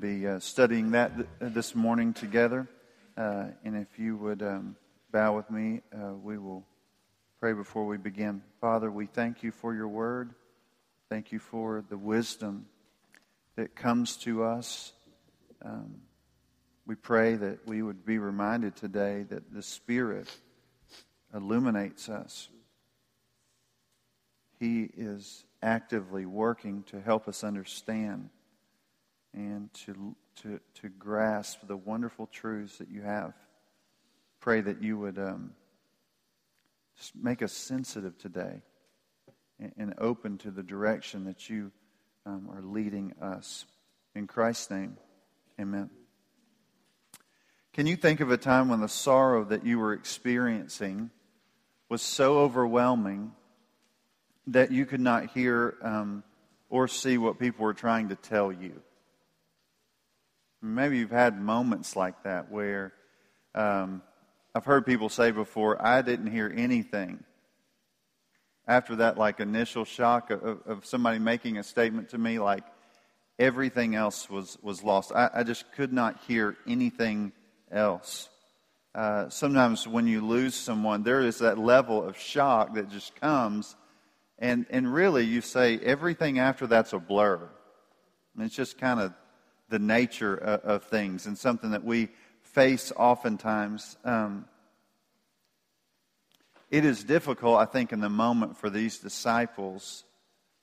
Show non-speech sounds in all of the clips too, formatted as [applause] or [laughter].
to be uh, studying that th- this morning together. Uh, and if you would um, bow with me, uh, we will pray before we begin. Father, we thank you for your word. Thank you for the wisdom that comes to us. Um, we pray that we would be reminded today that the Spirit illuminates us. He is actively working to help us understand and to, to, to grasp the wonderful truths that you have. Pray that you would um, just make us sensitive today and, and, open to the direction that you um, are leading us. In Christ's name, amen. Can you think of a time when the sorrow that you were experiencing was so overwhelming that you could not hear um, or see what people were trying to tell you? Maybe you've had moments like that where um, I've heard people say before, I didn't hear anything. After that, like initial shock of, of somebody making a statement to me, like everything else was, was lost. I, I just could not hear anything else. Uh, sometimes when you lose someone, there is that level of shock that just comes, and, and really you say everything after that's a blur. And it's just kind of the nature of, of things and something that we face oftentimes. Um, it is difficult, I think, in the moment for these disciples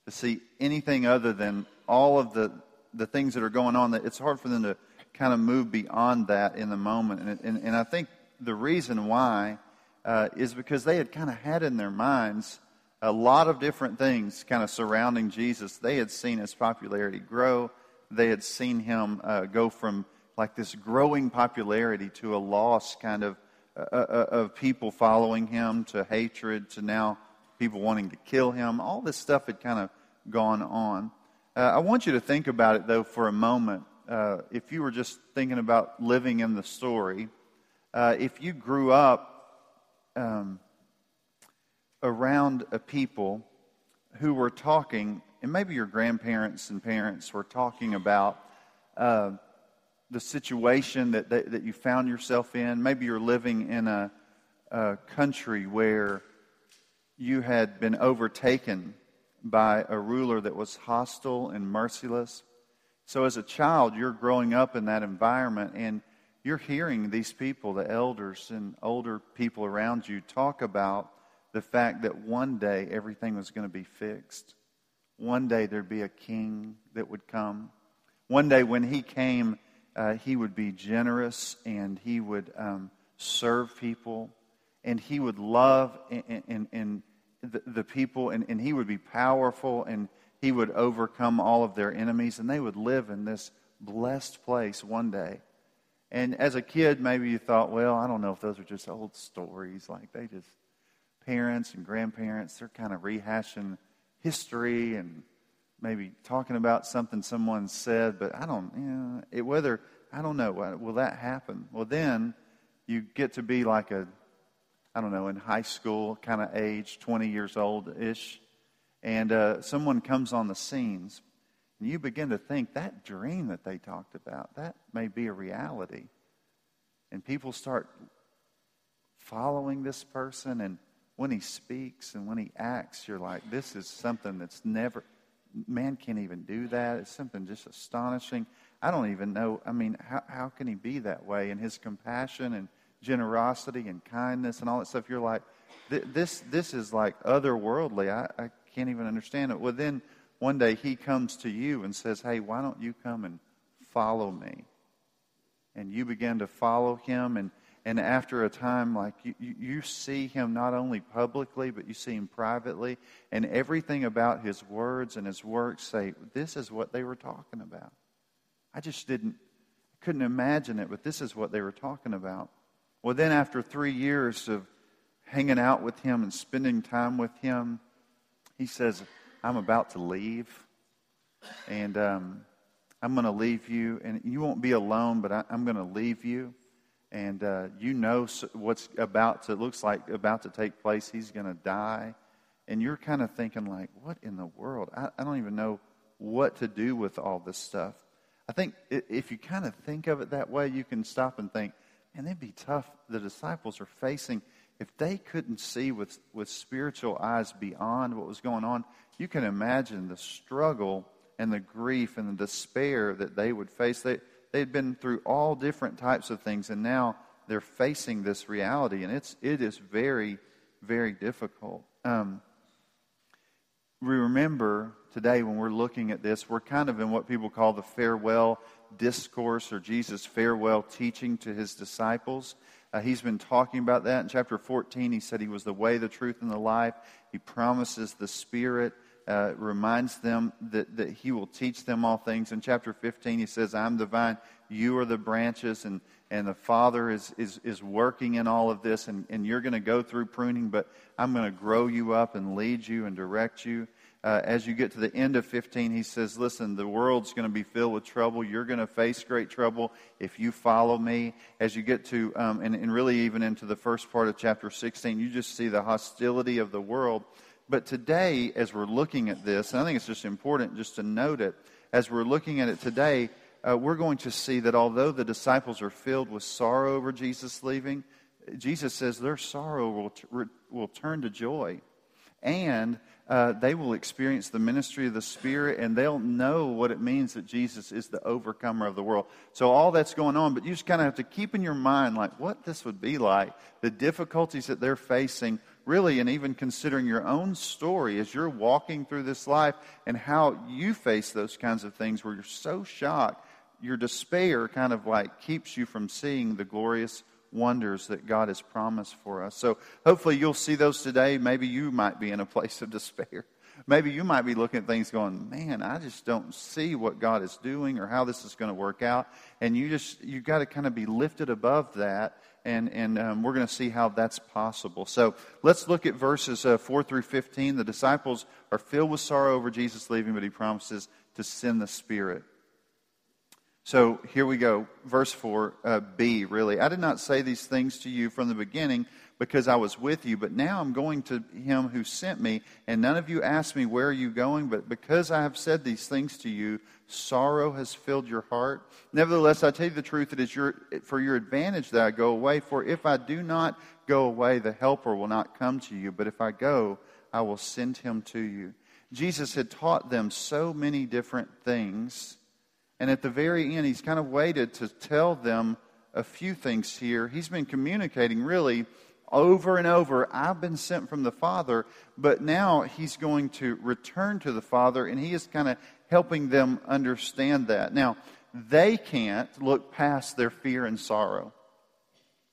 to see anything other than all of the, the things that are going on. That it's hard for them to kind of move beyond that in the moment. And, and, and I think the reason why uh, is because they had kind of had in their minds a lot of different things kind of surrounding Jesus. They had seen his popularity grow they had seen him uh, go from like this growing popularity to a loss kind of uh, uh, uh, of people following him to hatred to now people wanting to kill him. All this stuff had kind of gone on. Uh, I want you to think about it though for a moment. If you were just thinking about living in the story, if you grew up um, around a people who were talking and maybe your grandparents and parents were talking about uh, the situation that, that, that, you found yourself in. Maybe you're living in a, a country where you had been overtaken by a ruler that was hostile and merciless. So, as a child, you're growing up in that environment and you're hearing these people, the elders and older people around you, talk about the fact that one day everything was going to be fixed. One day there'd be a king that would come. One day when he came, uh, he would be generous and he would um, serve people and he would love and, and, and the, the, people and, and he would be powerful and he would overcome all of their enemies and they would live in this blessed place one day. And as a kid, maybe you thought, well, I don't know if those are just old stories. Like they just, parents and grandparents, they're kind of rehashing history and maybe talking about something someone said, but I don't, you know, it, whether, I don't know, will that happen? Well, then you get to be like a, I don't know, in high school kind of age, 20 years old ish, and uh, someone comes on the scenes, and you begin to think that dream that they talked about, that may be a reality. And people start following this person and when he speaks and when he acts, you're like, this is something that's never, man can't even do that. It's something just astonishing. I don't even know. I mean, how, how can he be that way? And his compassion and generosity and kindness and all that stuff, you're like, this, this is like otherworldly. I, I can't even understand it. Well, then one day he comes to you and says, hey, why don't you come and follow me? And you begin to follow him and and after a time, like you, you see him not only publicly, but you see him privately, and everything about his words and his works say, this is what they were talking about. I just didn't, couldn't imagine it, but this is what they were talking about. Well, then after three years of hanging out with him and spending time with him, he says, I'm about to leave. And um, I'm going to leave you, and you won't be alone, but I, I'm going to leave you and uh, you know what's about to looks like about to take place. He's going to die, and you're kind of thinking like, "What in the world? I, I don't even know what to do with all this stuff." I think if you kind of think of it that way, you can stop and think, and it'd be tough. The disciples are facing, if they couldn't see with, with spiritual eyes beyond what was going on, you can imagine the struggle and the grief and the despair that they would face. They, they'd been through all different types of things, and now they're facing this reality, and it's, it is very, very difficult. Um, we remember today when we're looking at this, we're kind of in what people call the farewell discourse or Jesus' farewell teaching to his disciples. Uh, he's been talking about that in chapter 14. He said he was the way, the truth, and the life. He promises the Spirit, uh, reminds them that, that he will teach them all things. In chapter 15, he says, I'm the vine, you are the branches, and, and the Father is, is, is working in all of this, and, and you're going to go through pruning, but I'm going to grow you up and lead you and direct you uh, as you get to the end of 15, he says, Listen, the world's going to be filled with trouble. You're going to face great trouble if you follow me. As you get to, um, and, and really even into the first part of chapter 16, you just see the hostility of the world. But today, as we're looking at this, I think it's just important just to note it, as we're looking at it today, uh, we're going to see that although the disciples are filled with sorrow over Jesus leaving, Jesus says their sorrow will, t- will turn to joy. And uh, they will experience the ministry of the Spirit and they'll know what it means that Jesus is the overcomer of the world. So, all that's going on, but you just kind of have to keep in your mind, like, what this would be like, the difficulties that they're facing, really, and even considering your own story as you're walking through this life and how you face those kinds of things where you're so shocked. Your despair kind of like keeps you from seeing the glorious wonders that God has promised for us. So hopefully you'll see those today. Maybe you might be in a place of [laughs] despair. Maybe you might be looking at things going, man, I just don't see what God is doing or how this is going to work out. And you just, you've got to kind of be lifted above that. And, and um, we're going to see how that's possible. So let's look at verses uh, 4 through 15. The disciples are filled with sorrow over Jesus leaving, but he promises to send the Spirit. So here we go. Verse 4, uh, really. I did not say these things to you from the beginning because I was with you, but now I'm going to him who sent me, and none of you asked me, Where are you going? But because I have said these things to you, sorrow has filled your heart. Nevertheless, I tell you the truth, it is your, for your advantage that I go away. For if I do not go away, the Helper will not come to you. But if I go, I will send him to you. Jesus had taught them so many different things and at the very end, he's kind of waited to tell them a few things here. He's been communicating really over and over I've been sent from the Father, but now he's going to return to the Father, and he is kind of helping them understand that. Now, they can't look past their fear and sorrow.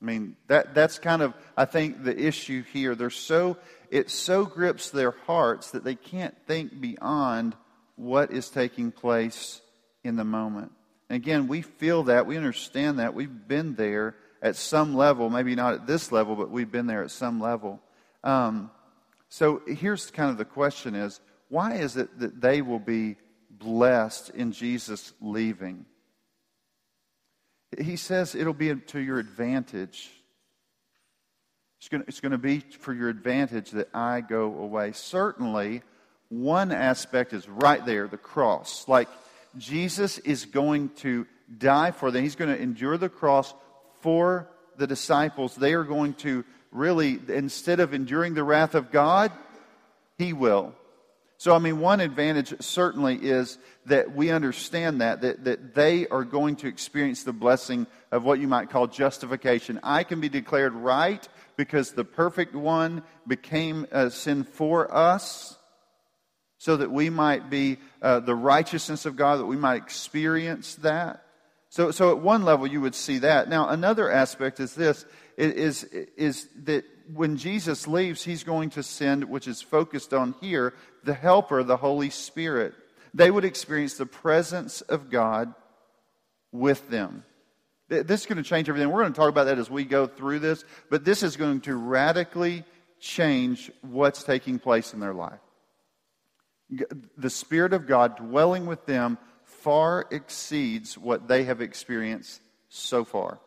I mean, that, that's kind of, I think, the issue here. They're so, it so grips their hearts that they can't think beyond what is taking place in the moment. And again, we feel that, we understand that, we've been there at some level, maybe not at this level, but we've been there at some level. Um, so here's kind of the question is, why is it that they will be blessed in Jesus leaving? He says it'll be to your advantage. It's going, to, it's going to be for your advantage that I go away. Certainly, one aspect is right there, the cross. Like, Jesus is going to die for them. He's going to endure the cross for the disciples. They are going to really, instead of enduring the wrath of God, He will. So, I mean, one advantage certainly is that we understand that, that, that they are going to experience the blessing of what you might call justification. I can be declared right because the perfect one became a sin for us so that we might be uh, the righteousness of God, that we might experience that. So, so at one level, you would see that. Now, another aspect is this is, is that when Jesus leaves, he's going to send, which is focused on here, the Helper, the Holy Spirit. They would experience the presence of God with them. This is going to change everything. We're going to talk about that as we go through this, but this is going to radically change what's taking place in their life the Spirit of God dwelling with them far exceeds what they have experienced so far.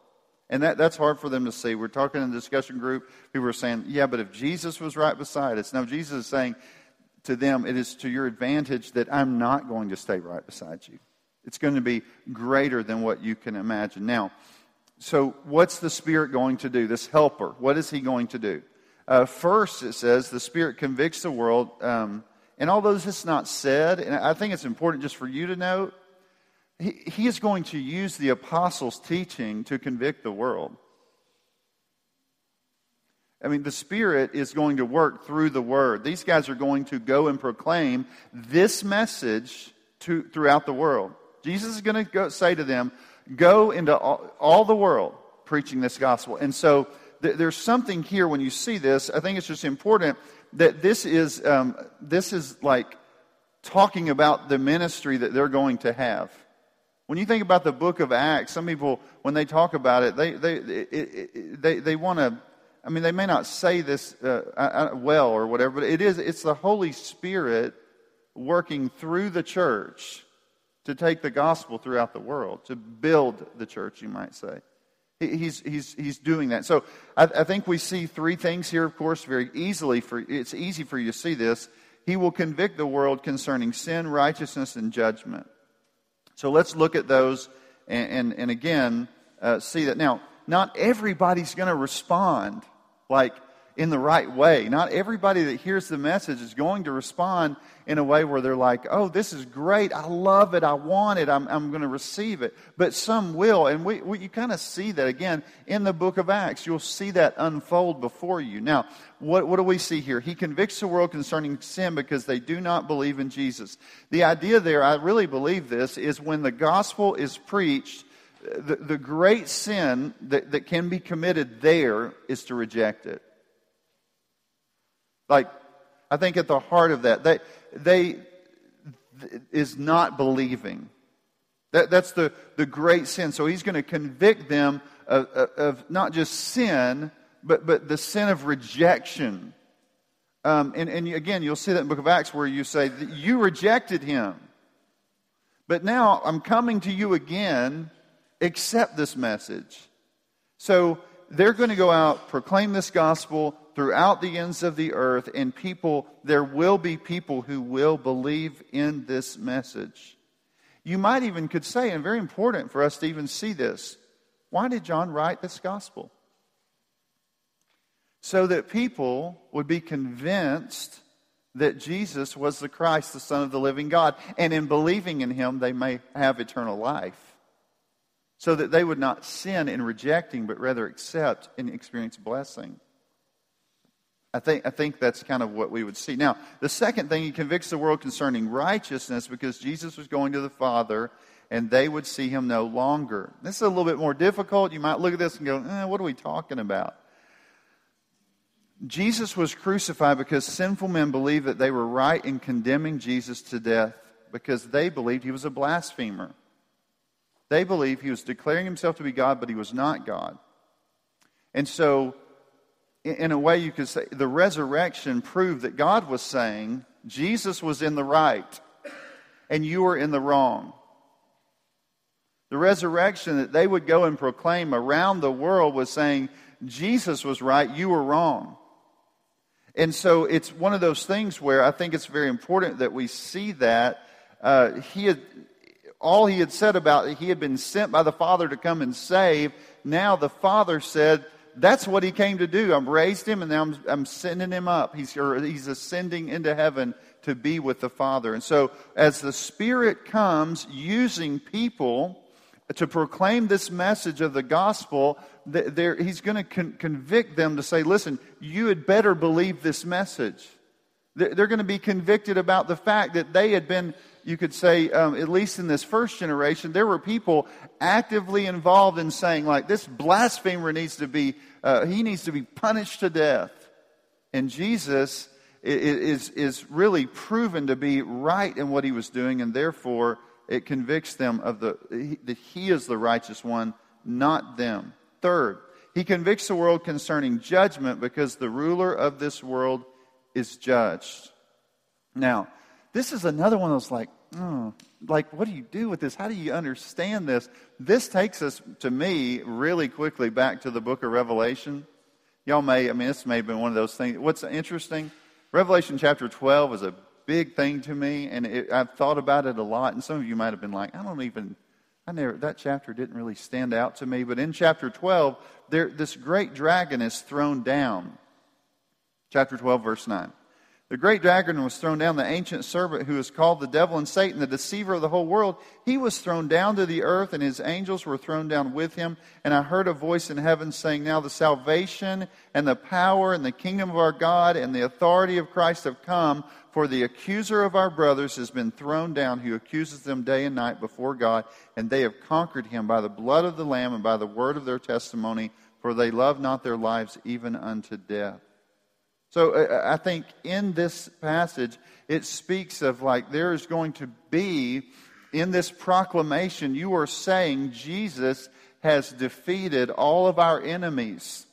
And that, that's hard for them to see. We're talking in the discussion group, people are saying, yeah, but if Jesus was right beside us. Now, Jesus is saying to them, it is to your advantage that I'm not going to stay right beside you. It's going to be greater than what you can imagine. Now, so what's the Spirit going to do? This helper, what is he going to do? Uh, first, it says the Spirit convicts the world. Um, and although this is not said, and I think it's important just for you to know, he, he is going to use the apostles' teaching to convict the world. I mean, the Spirit is going to work through the Word. These guys are going to go and proclaim this message to, throughout the world. Jesus is going to go, say to them, Go into all, all the world preaching this gospel. And so th- there's something here when you see this. I think it's just important that this is, um, this is like talking about the ministry that they're going to have. When you think about the book of Acts, some people, when they talk about it, they, they, it, it, they, they want to I mean, they may not say this uh, well or whatever, but it is, it's the Holy Spirit working through the church to take the gospel throughout the world, to build the church, you might say. He's, he's, he's doing that. So I, I think we see three things here, of course, very easily. For, it's easy for you to see this. He will convict the world concerning sin, righteousness, and judgment. So let's look at those and, and, and again uh, see that. Now, not everybody's going to respond like in the right way. Not everybody that hears the message is going to respond in a way where they're like, oh, this is great. I love it. I want it. I'm, I'm going to receive it. But some will. And we, we you kind of see that again in the book of Acts. You'll see that unfold before you. Now, what, what do we see here? He convicts the world concerning sin because they do not believe in Jesus. The idea there, I really believe this, is when the gospel is preached, the, the great sin that, that can be committed there is to reject it. Like, I think at the heart of that, they, they is not believing. That, that's the, the great sin. So he's going to convict them of, of, of, not just sin, but, but the sin of rejection. Um, and, and again, you'll see that in book of Acts where you say, You rejected him. But now I'm coming to you again accept this message. So they're going to go out, proclaim this gospel throughout the ends of the earth, and people, there will be people who will believe in this message. You might even could say, and very important for us to even see this, why did John write this gospel? So that people would be convinced that Jesus was the Christ, the Son of the living God, and in believing in him, they may have eternal life so that they would not sin in rejecting, but rather accept and experience blessing. I think, I think that's kind of what we would see. Now, the second thing, he convicts the world concerning righteousness because Jesus was going to the Father and they would see him no longer. This is a little bit more difficult. You might look at this and go, eh, what are we talking about? Jesus was crucified because sinful men believed that they were right in condemning Jesus to death because they believed he was a blasphemer. They believed he was declaring himself to be God, but he was not God. And so, in a way, you could say the resurrection proved that God was saying Jesus was in the right and you were in the wrong. The resurrection that they would go and proclaim around the world was saying Jesus was right, you were wrong. And so it's one of those things where I think it's very important that we see that. Uh, he had, all he had said about it, he had been sent by the Father to come and save. Now the Father said, that's what he came to do. I've raised him and now I'm, I'm sending him up. He's, he's ascending into heaven to be with the Father. And so as the Spirit comes using people to proclaim this message of the gospel, he's going to con- convict them to say, listen, you had better believe this message. They're going to be convicted about the fact that they had been you could say, um, at least in this first generation, there were people actively involved in saying, like, this blasphemer needs to be, uh, he needs to be punished to death. And Jesus is, is really proven to be right in what he was doing, and therefore it convicts them of the, that he is the righteous one, not them. Third, he convicts the world concerning judgment because the ruler of this world is judged. Now, this is another one of those like, oh, like, what do you do with this? How do you understand this? This takes us, to me, really quickly back to the book of Revelation. Y'all may, I mean, this may have been one of those things. What's interesting? Revelation chapter 12 is a big thing to me, and it, I've thought about it a lot. And some of you might have been like, I don't even, I never, that chapter didn't really stand out to me. But in chapter 12, there, this great dragon is thrown down. Chapter 12, verse 9. The great dragon was thrown down, the ancient serpent who is called the devil and Satan, the deceiver of the whole world. He was thrown down to the earth, and his angels were thrown down with him. And I heard a voice in heaven saying, Now the salvation and the power and the kingdom of our God and the authority of Christ have come, for the accuser of our brothers has been thrown down, who accuses them day and night before God, and they have conquered him by the blood of the Lamb and by the word of their testimony, for they love not their lives even unto death. So uh, uh, I think in this passage, it speaks of like there is going to be, in this proclamation, you are saying Jesus has defeated all of our enemies.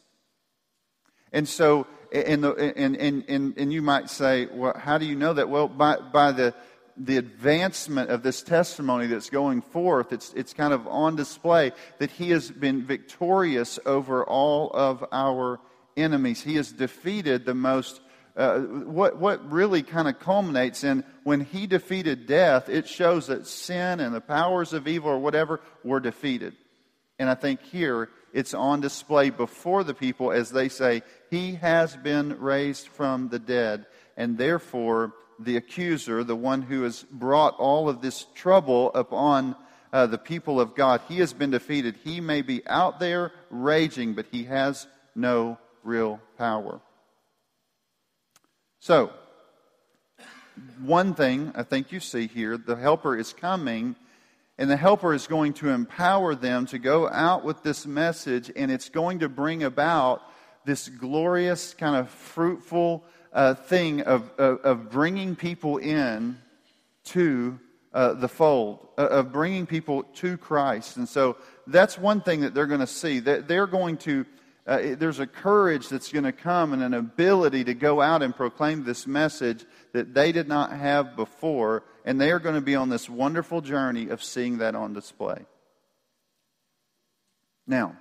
And so, and, and, and, and you might say, well, how do you know that? Well, by, by the, the advancement of this testimony that's going forth, it's, it's kind of on display that he has been victorious over all of our enemies. He has defeated the most. Uh, what, what really kind of culminates in when he defeated death, it shows that sin and the powers of evil or whatever were defeated. And I think here it's on display before the people as they say, He has been raised from the dead. And therefore, the accuser, the one who has brought all of this trouble upon uh, the people of God, he has been defeated. He may be out there raging, but he has no real power. So, one thing I think you see here the helper is coming, and the helper is going to empower them to go out with this message, and it's going to bring about this glorious, kind of fruitful uh, thing of, of, of, bringing people in to uh, the fold, uh, of bringing people to Christ. And so that's one thing that they're going to see. That they're going to uh, there's a courage that's going to come and an ability to go out and proclaim this message that they did not have before, and they are going to be on this wonderful journey of seeing that on display. Now,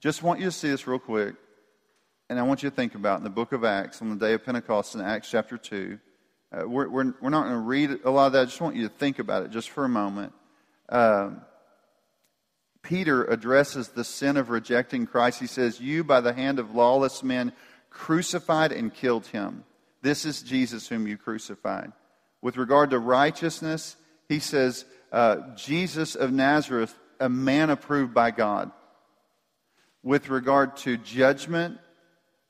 just want you to see this real quick, and I want you to think about in the book of Acts on the day of Pentecost in Acts chapter 2. Uh, we're, we're, we're, not going to read a lot of that. I just want you to think about it just for a moment. Um, Peter addresses the sin of rejecting Christ. He says, You, by the hand of lawless men, crucified and killed him. This is Jesus whom you crucified. With regard to righteousness, he says, uh, Jesus of Nazareth, a man approved by God. With regard to judgment,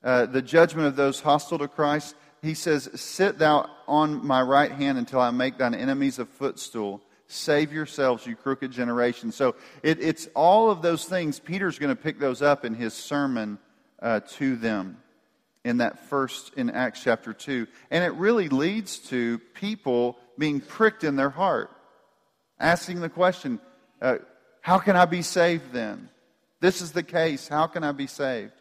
uh, the judgment of those hostile to Christ, he says, Sit thou on my right hand until I make thine enemies a footstool. Save yourselves, you crooked generation. So it, it's all of those things. Peter's going to pick those up in his sermon uh, to them in that first, in Acts chapter 2. And it really leads to people being pricked in their heart, asking the question, uh, How can I be saved then? This is the case. How can I be saved?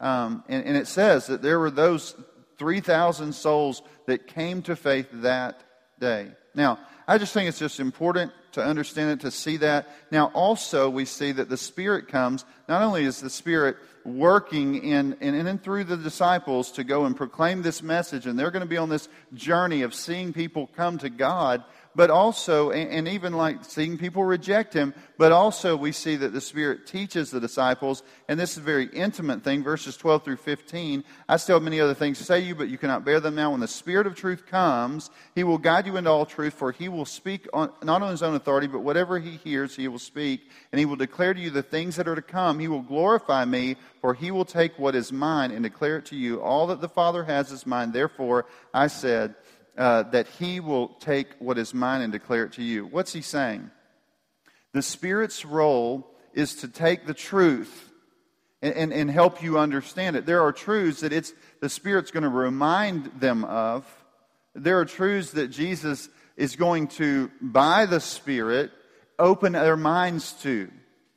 Um, and, and it says that there were those 3,000 souls that came to faith that day. Now, I just think it's just important to understand it, to see that. Now, also, we see that the Spirit comes. Not only is the Spirit working in, in, in and through the disciples to go and proclaim this message, and they're going to be on this journey of seeing people come to God, but also, and, and even like seeing people reject him, but also we see that the Spirit teaches the disciples, and this is a very intimate thing, verses 12 through 15. I still have many other things to say to you, but you cannot bear them now. When the Spirit of truth comes, he will guide you into all truth, for he will speak on, not on his own authority, but whatever he hears, he will speak, and he will declare to you the things that are to come. He will glorify me, for he will take what is mine and declare it to you. All that the Father has is mine. Therefore, I said, uh, that he will take what is mine and declare it to you. What's he saying? The Spirit's role is to take the truth and, and, and help you understand it. There are truths that it's, the Spirit's going to remind them of. There are truths that Jesus is going to, by the Spirit, open their minds to.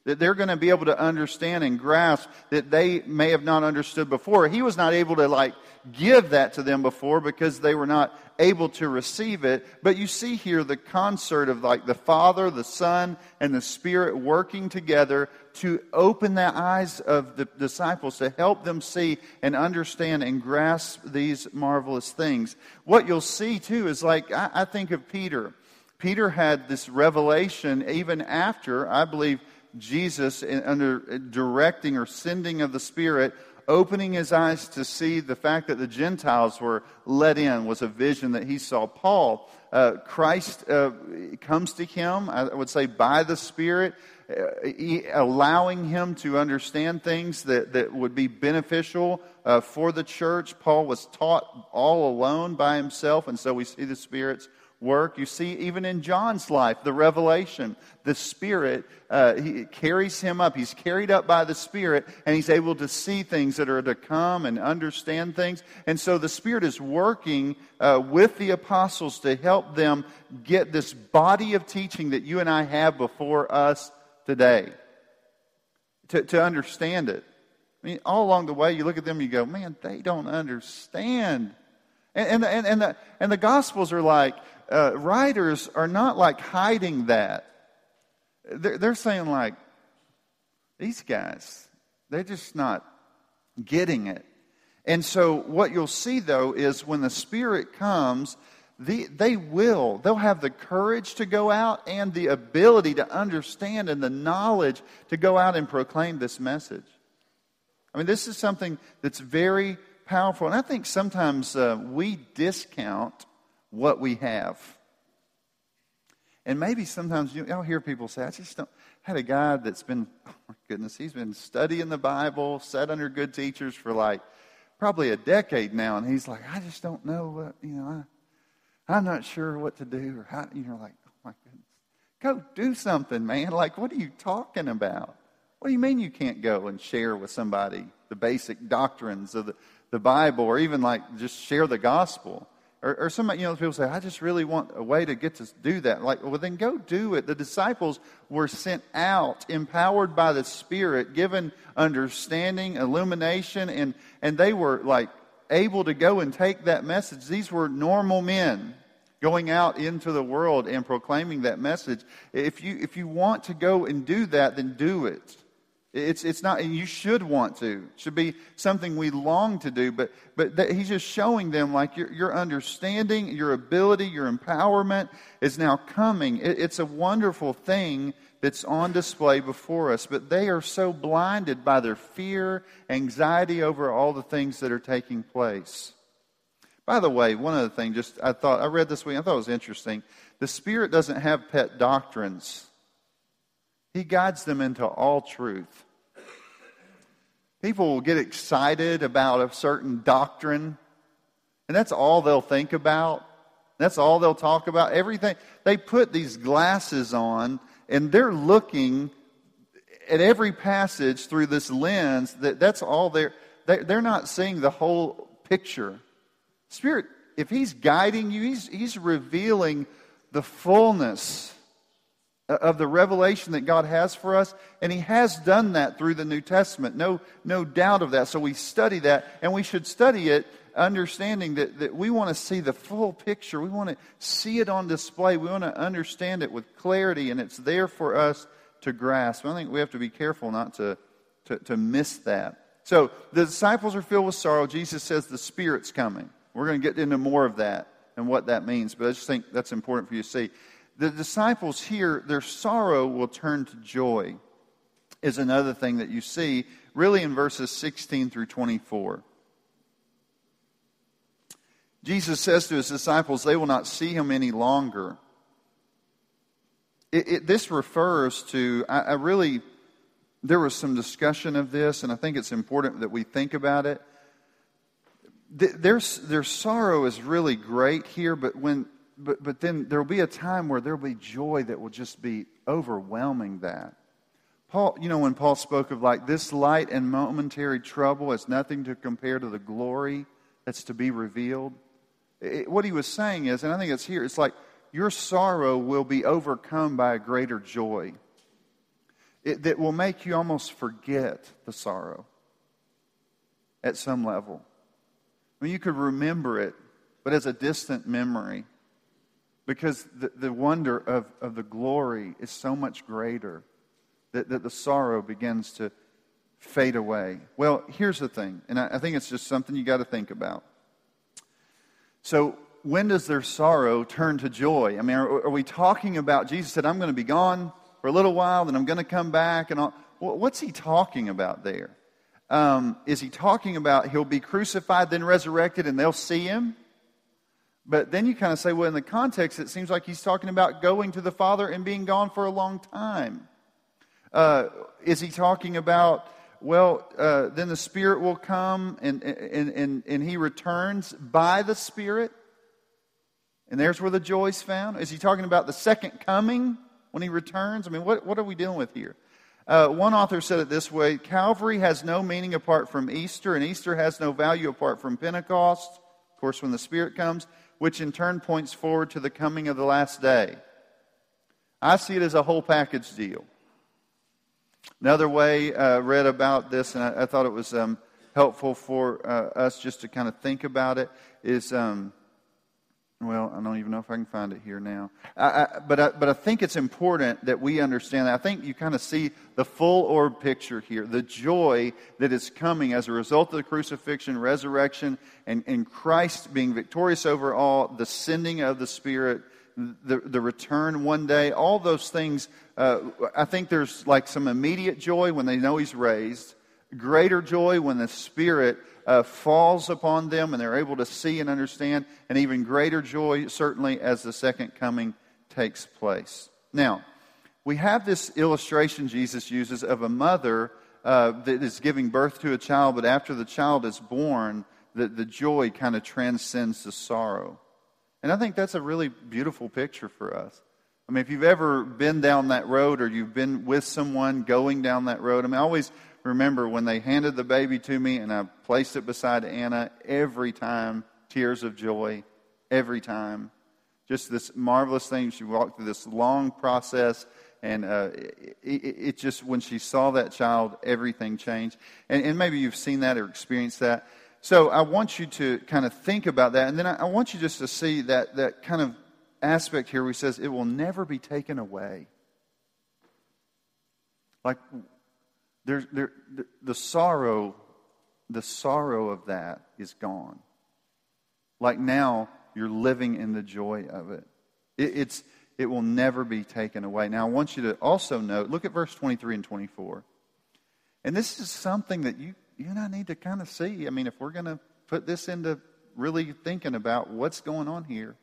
That they're going to be able to understand and grasp that they may have not understood before. He was not able to like give that to them before because they were not able to receive it. But you see here the concert of like the Father, the Son, and the Spirit working together to open the eyes of the disciples to help them see and understand and grasp these marvelous things. What you'll see too is like, I, I think of Peter. Peter had this revelation even after, I believe, Jesus, under directing or sending of the Spirit, opening his eyes to see the fact that the Gentiles were let in was a vision that he saw. Paul, uh, Christ uh, comes to him, I would say, by the Spirit, uh, he, allowing him to understand things that, that would be beneficial uh, for the church. Paul was taught all alone by himself, and so we see the Spirit's work. You see, even in John's life, the revelation, the Spirit uh, he carries him up. He's carried up by the Spirit, and he's able to see things that are to come and understand things. And so the Spirit is working uh, with the apostles to help them get this body of teaching that you and I have before us today, to, to understand it. I mean, all along the way, you look at them, you go, man, they don't understand. And, and, and, and, the, and the Gospels are like, uh, writers are not like hiding that. They're, they're saying, like, these guys, they're just not getting it. And so, what you'll see, though, is when the Spirit comes, the, they will. They'll have the courage to go out and the ability to understand and the knowledge to go out and proclaim this message. I mean, this is something that's very powerful. And I think sometimes uh, we discount what we have. And maybe sometimes you, will hear people say, I just don't. I had a guy that's been, oh my goodness, he's been studying the Bible, sat under good teachers for like probably a decade now, and he's like, I just don't know what, you know, I, I'm not sure what to do, or how, you're like, oh my goodness. Go do something, man. Like, what are you talking about? What do you mean you can't go and share with somebody the basic doctrines of the, the Bible, or even like just share the gospel? Or, or some, you know, people say, I just really want a way to get to do that. Like, well, then go do it. The disciples were sent out, empowered by the Spirit, given understanding, illumination, and, and they were like able to go and take that message. These were normal men going out into the world and proclaiming that message. If you, if you want to go and do that, then do it. It's, it's not, you should want to. It should be something we long to do, but, but that he's just showing them like your, your understanding, your ability, your empowerment is now coming. It, it's a wonderful thing that's on display before us, but they are so blinded by their fear, anxiety over all the things that are taking place. By the way, one other thing, just I thought, I read this week, I thought it was interesting. The Spirit doesn't have pet doctrines. He guides them into all truth. People will get excited about a certain doctrine, and that's all they'll think about. That's all they'll talk about. Everything. They put these glasses on, and they're looking at every passage through this lens. That, that's all they're, they're not seeing the whole picture. Spirit, if He's guiding you, He's, he's revealing the fullness Uh, of the revelation that God has for us. And He has done that through the New Testament. No, no doubt of that. So we study that, and we should study it understanding that, that we want to see the full picture. We want to see it on display. We want to understand it with clarity, and it's there for us to grasp. I think we have to be careful not to, to, to miss that. So the disciples are filled with sorrow. Jesus says the Spirit's coming. We're going to get into more of that and what that means, but I just think that's important for you to see the disciples here, their sorrow will turn to joy, is another thing that you see really in verses 16 through 24. Jesus says to his disciples, they will not see him any longer. It, it, this refers to, I, I really, there was some discussion of this, and I think it's important that we think about it. Their, their sorrow is really great here, but when but, but then there will be a time where there will be joy that will just be overwhelming that. Paul, you know, when Paul spoke of like this light and momentary trouble as nothing to compare to the glory that's to be revealed, it, what he was saying is, and I think it's here, it's like your sorrow will be overcome by a greater joy. it, that will make you almost forget the sorrow at some level. I mean, you could remember it, but as a distant memory, because the, the wonder of, of the glory is so much greater that, that the sorrow begins to fade away. Well, here's the thing, and I, I think it's just something you got to think about. So, when does their sorrow turn to joy? I mean, are, are we talking about Jesus said, I'm going to be gone for a little while, then I'm going to come back? And all. What's he talking about there? Um, is he talking about he'll be crucified, then resurrected, and they'll see him? But then you kind of say, well, in the context, it seems like he's talking about going to the Father and being gone for a long time. Uh, is he talking about, well, uh, then the Spirit will come and, and, and, and he returns by the Spirit? And there's where the joy's found? Is he talking about the second coming when he returns? I mean, what, what are we dealing with here? Uh, one author said it this way Calvary has no meaning apart from Easter, and Easter has no value apart from Pentecost, of course, when the Spirit comes, which in turn points forward to the coming of the last day. I see it as a whole package deal. Another way uh, read about this, and I, I thought it was um, helpful for uh, us just to kind of think about it, is um, well, I don't even know if I can find it here now. I, I, but, I, but I think it's important that we understand that. I think you kind of see the full orb picture here the joy that is coming as a result of the crucifixion, resurrection, and, and Christ being victorious over all, the sending of the Spirit, the, the return one day, all those things. Uh, I think there's like some immediate joy when they know He's raised, greater joy when the Spirit uh, falls upon them and they're able to see and understand, and even greater joy, certainly, as the second coming takes place. Now, we have this illustration Jesus uses of a mother uh, that is giving birth to a child, but after the child is born, the, the joy kind of transcends the sorrow. And I think that's a really beautiful picture for us. I mean, if you've ever been down that road or you've been with someone going down that road, I mean, I always remember when they handed the baby to me and I placed it beside Anna, every time, tears of joy, every time. Just this marvelous thing. She walked through this long process, and uh, it, it, it, just, when she saw that child, everything changed. And, and, maybe you've seen that or experienced that. So I want you to kind of think about that, and then I, I want you just to see that, that kind of aspect here where he says, it will never be taken away. Like there, there, the, the sorrow, the sorrow of that is gone. Like now, you're living in the joy of it. it. It's, it will never be taken away. Now, I want you to also note look at verse 23 and 24. And this is something that you, you and I need to kind of see. I mean, if we're going to put this into really thinking about what's going on here.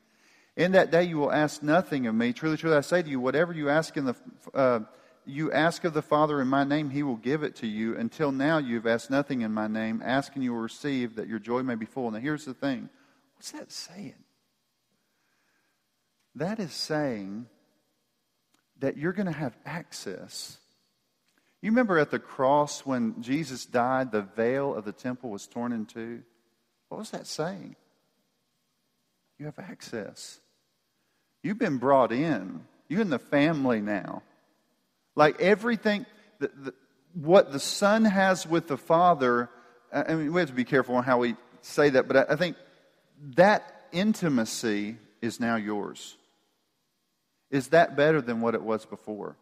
In that day you will ask nothing of me. Truly, truly, I say to you, whatever you ask in the uh, you ask of the Father in my name, he will give it to you. Until now, you have asked nothing in my name. Ask and you will receive, that your joy may be full. Now, here's the thing what's that saying? That is saying that you're going to have access. You remember at the cross when Jesus died, the veil of the temple was torn in two? What was that saying? You have access. You've been brought in. You're in the family now. Like everything, the, the, what the Son has with the Father, I mean, we have to be careful on how we say that, but I, I think that intimacy is now yours. Is that better than what it was before?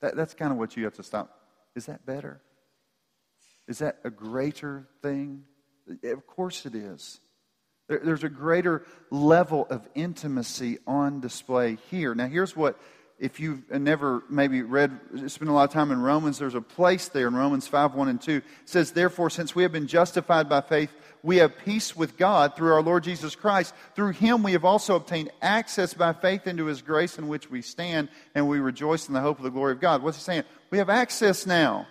That, that's kind of what you have to stop. Is that better? Is that a greater thing? Of course it is. There, there's a greater level of intimacy on display here. Now, here's what if you've never maybe read, spent a lot of time in Romans, there's a place there in Romans 5 1 and 2. It says, Therefore, since we have been justified by faith, we have peace with God through our Lord Jesus Christ. Through him we have also obtained access by faith into his grace in which we stand, and we rejoice in the hope of the glory of God. What's he saying? We have access now.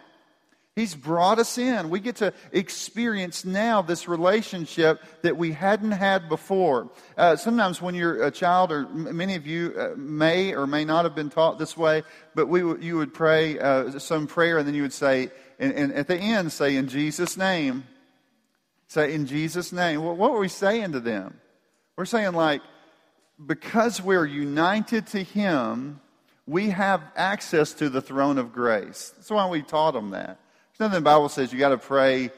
He's brought us in. We get to experience now this relationship that we hadn't had before. Uh, sometimes when you're a child, or many of you uh, may or may not have been taught this way, but we w- you would pray uh, some prayer and then you would say, and, and, at the end, say, in Jesus' name. Say, in Jesus' name. Well, what were we saying to them? We're saying, like, because we're united to Him, We have access to the throne of grace. That's why we taught them that. Nothing the Bible says you got to pray,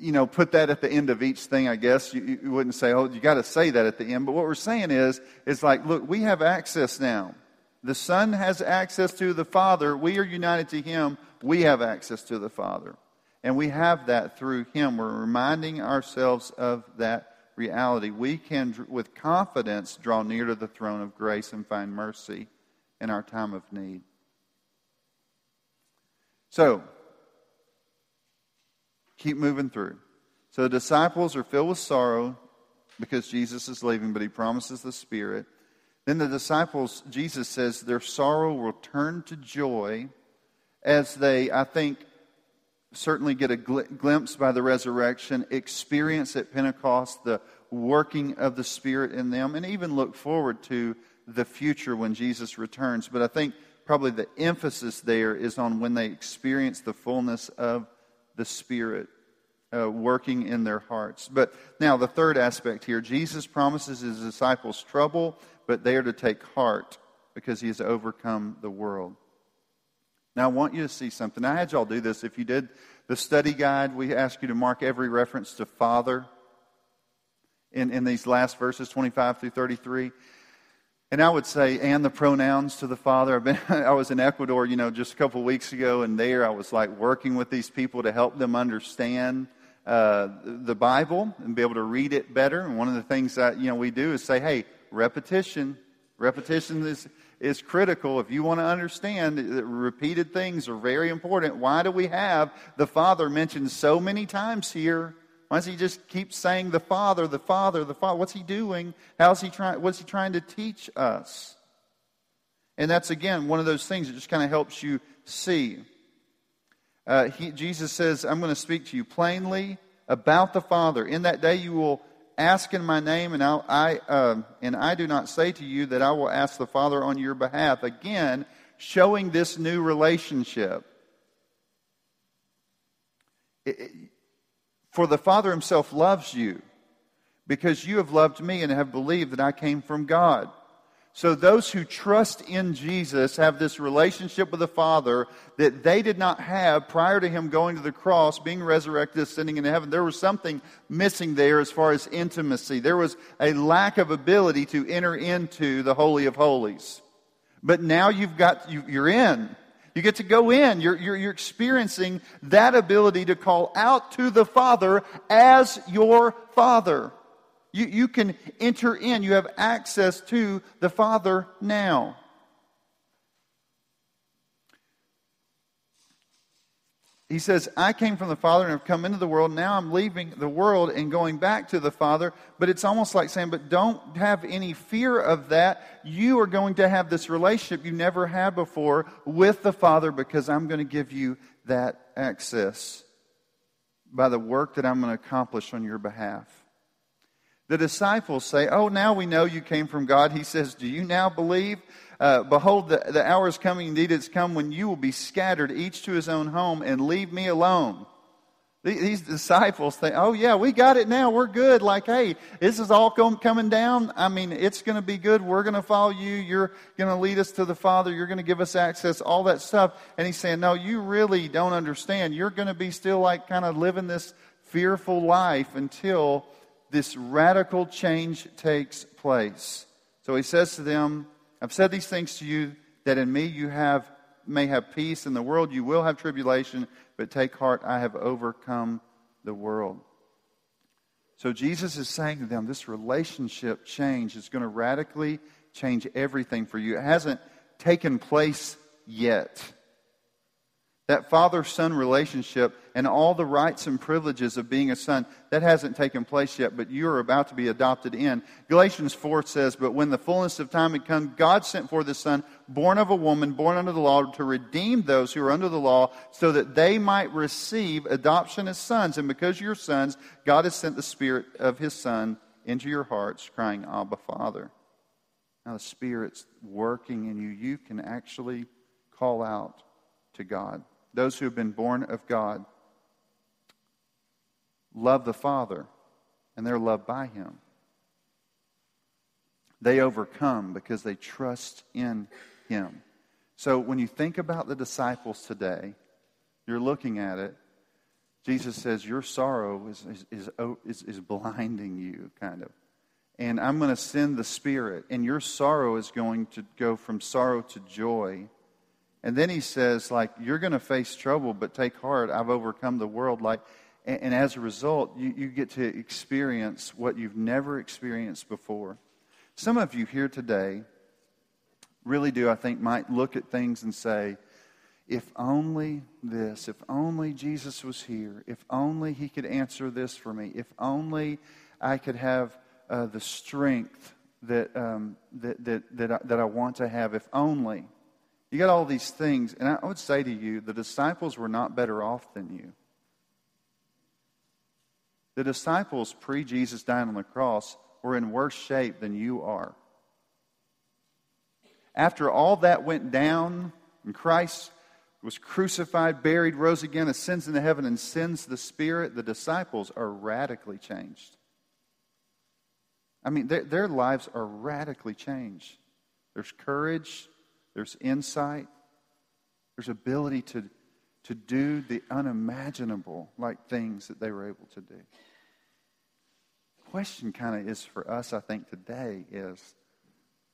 you know, put that at the end of each thing, I guess. You, you wouldn't say, oh, you got to say that at the end. But what we're saying is, it's like, look, we have access now. The Son has access to the Father. We are united to Him. We have access to the Father. And we have that through Him. We're reminding ourselves of that reality. We can, with confidence, draw near to the throne of grace and find mercy in our time of need. So, keep moving through. So the disciples are filled with sorrow because Jesus is leaving, but he promises the Spirit. Then the disciples, Jesus says, their sorrow will turn to joy as they, I think, certainly get a gl- glimpse by the resurrection, experience at Pentecost the working of the Spirit in them, and even look forward to the future when Jesus returns. But I think probably the emphasis there is on when they experience the fullness of the Spirit uh, working in their hearts. But now, the third aspect here Jesus promises his disciples trouble but they are to take heart because he has overcome the world. Now, I want you to see something. I had y'all do this. If you did the study guide, we ask you to mark every reference to Father in, in these last verses, 25 through 33. And I would say, and the pronouns to the Father. Been, [laughs] i was in Ecuador, you know, just a couple weeks ago, and there I was like working with these people to help them understand uh, the Bible and be able to read it better. And one of the things that, you know, we do is say, hey, repetition. Repetition is, is critical. If you want to understand repeated things are very important, why do we have the Father mentioned so many times here? Why does he just keep saying the Father, the Father, the Father? What's he doing? How's he trying? What's he trying to teach us? And that's again one of those things that just kind of helps you see. Uh, he, Jesus says, "I'm going to speak to you plainly about the Father. In that day, you will ask in my name, and I'll, I uh, and I do not say to you that I will ask the Father on your behalf. Again, showing this new relationship. It, it, for the Father Himself loves you, because you have loved me and have believed that I came from God. So those who trust in Jesus have this relationship with the Father that they did not have prior to him going to the cross, being resurrected, ascending into heaven. There was something missing there as far as intimacy. There was a lack of ability to enter into the Holy of Holies. But now you've got, you, are in. You get to go in. You're, you're, you're experiencing that ability to call out to the Father as your Father. You, you can enter in, you have access to the Father now. He says, I came from the Father and have come into the world. Now I'm leaving the world and going back to the Father. But it's almost like saying, but don't have any fear of that. You are going to have this relationship you never had before with the Father because I'm going to give you that access by the work that I'm going to accomplish on your behalf. The disciples say, Oh, now we know you came from God. He says, Do you now believe? Uh, Behold, the, the hour is coming, indeed it's come, when you will be scattered, each to his own home, and leave me alone. These disciples think, oh, yeah, we got it now. We're good. Like, hey, this is all coming down. I mean, it's going to be good. We're going to follow you. You're going to lead us to the Father. You're going to give us access, all that stuff. And he's saying, no, you really don't understand. You're going to be still like kind of living this fearful life until this radical change takes place. So he says to them, I've said these things to you that in me you have may have peace in the world you will have tribulation but take heart I have overcome the world. So Jesus is saying to them this relationship change is going to radically change everything for you. It hasn't taken place yet. That father son relationship and all the rights and privileges of being a son, that hasn't taken place yet, but you are about to be adopted in. Galatians 4 says, But when the fullness of time had come, God sent forth his son, born of a woman, born under the law, to redeem those who are under the law, so that they might receive adoption as sons. And because you're sons, God has sent the Spirit of his Son into your hearts, crying, Abba, Father. Now the Spirit's working in you. You can actually call out to God those who have been born of God love the Father, and they're loved by Him. They overcome because they trust in Him. So when you think about the disciples today, you're looking at it. Jesus says, Your sorrow is, is, is, is, blinding you, kind of. And I'm going to send the Spirit, and your sorrow is going to go from sorrow to joy. And then he says, like, you're going to face trouble, but take heart, I've overcome the world. Like, and, and as a result, you, you get to experience what you've never experienced before. Some of you here today really do, I think, might look at things and say, if only this, if only Jesus was here, if only he could answer this for me, if only I could have uh, the strength that, um, that, that, that, I, that I want to have, if only. You got all these things, and I would say to you, the disciples were not better off than you. The disciples pre Jesus dying on the cross were in worse shape than you are. After all that went down, and Christ was crucified, buried, rose again, ascends into heaven, and sends the Spirit, the disciples are radically changed. I mean, their, their lives are radically changed. There's courage, there's insight, there's ability to, to do the unimaginable like things that they were able to do. Question kind of is for us, I think, today is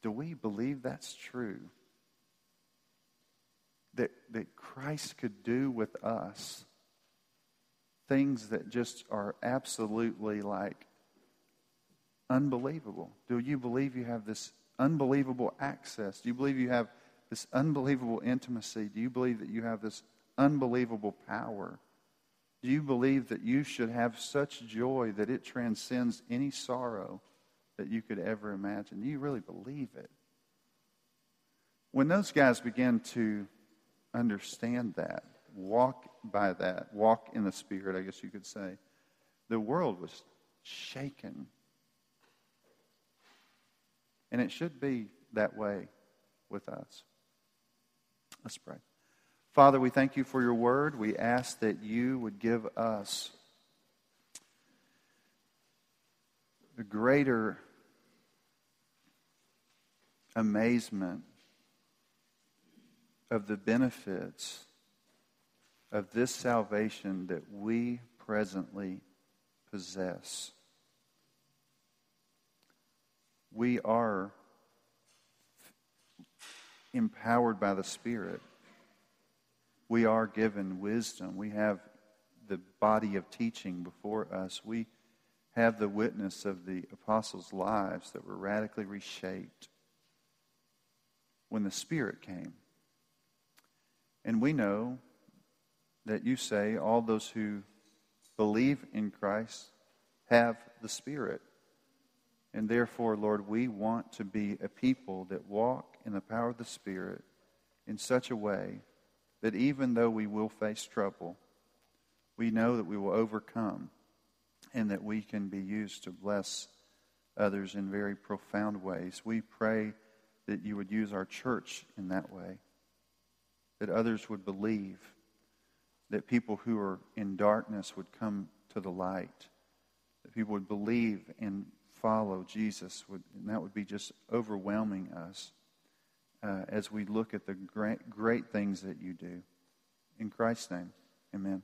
do we believe that's true? That, that Christ could do with us things that just are absolutely like unbelievable? Do you believe you have this unbelievable access? Do you believe you have this unbelievable intimacy? Do you believe that you have this unbelievable power? Do you believe that you should have such joy that it transcends any sorrow that you could ever imagine? Do you really believe it? When those guys began to understand that, walk by that, walk in the Spirit, I guess you could say, the world was shaken and it should be that way with us. Let's pray. Father, we thank you for your word. We ask that you would give us the greater amazement of the benefits of this salvation that we presently possess we are empowered by the Spirit. We are given wisdom. We have the body of teaching before us. We have the witness of the apostles' lives that were radically reshaped when the Spirit came. And we know that you say all those who believe in Christ have the Spirit. And therefore, Lord, we want to be a people that walk in the power of the Spirit in such a way that even though we will face trouble, we know that we will overcome and that we can be used to bless others in very profound ways. We pray that you would use our church in that way, that others would believe, that people who are in darkness would come to the light, that people would believe and follow Jesus, would, and that would be just overwhelming us uh, as we look at the great, great things that you do. In Christ's name, amen.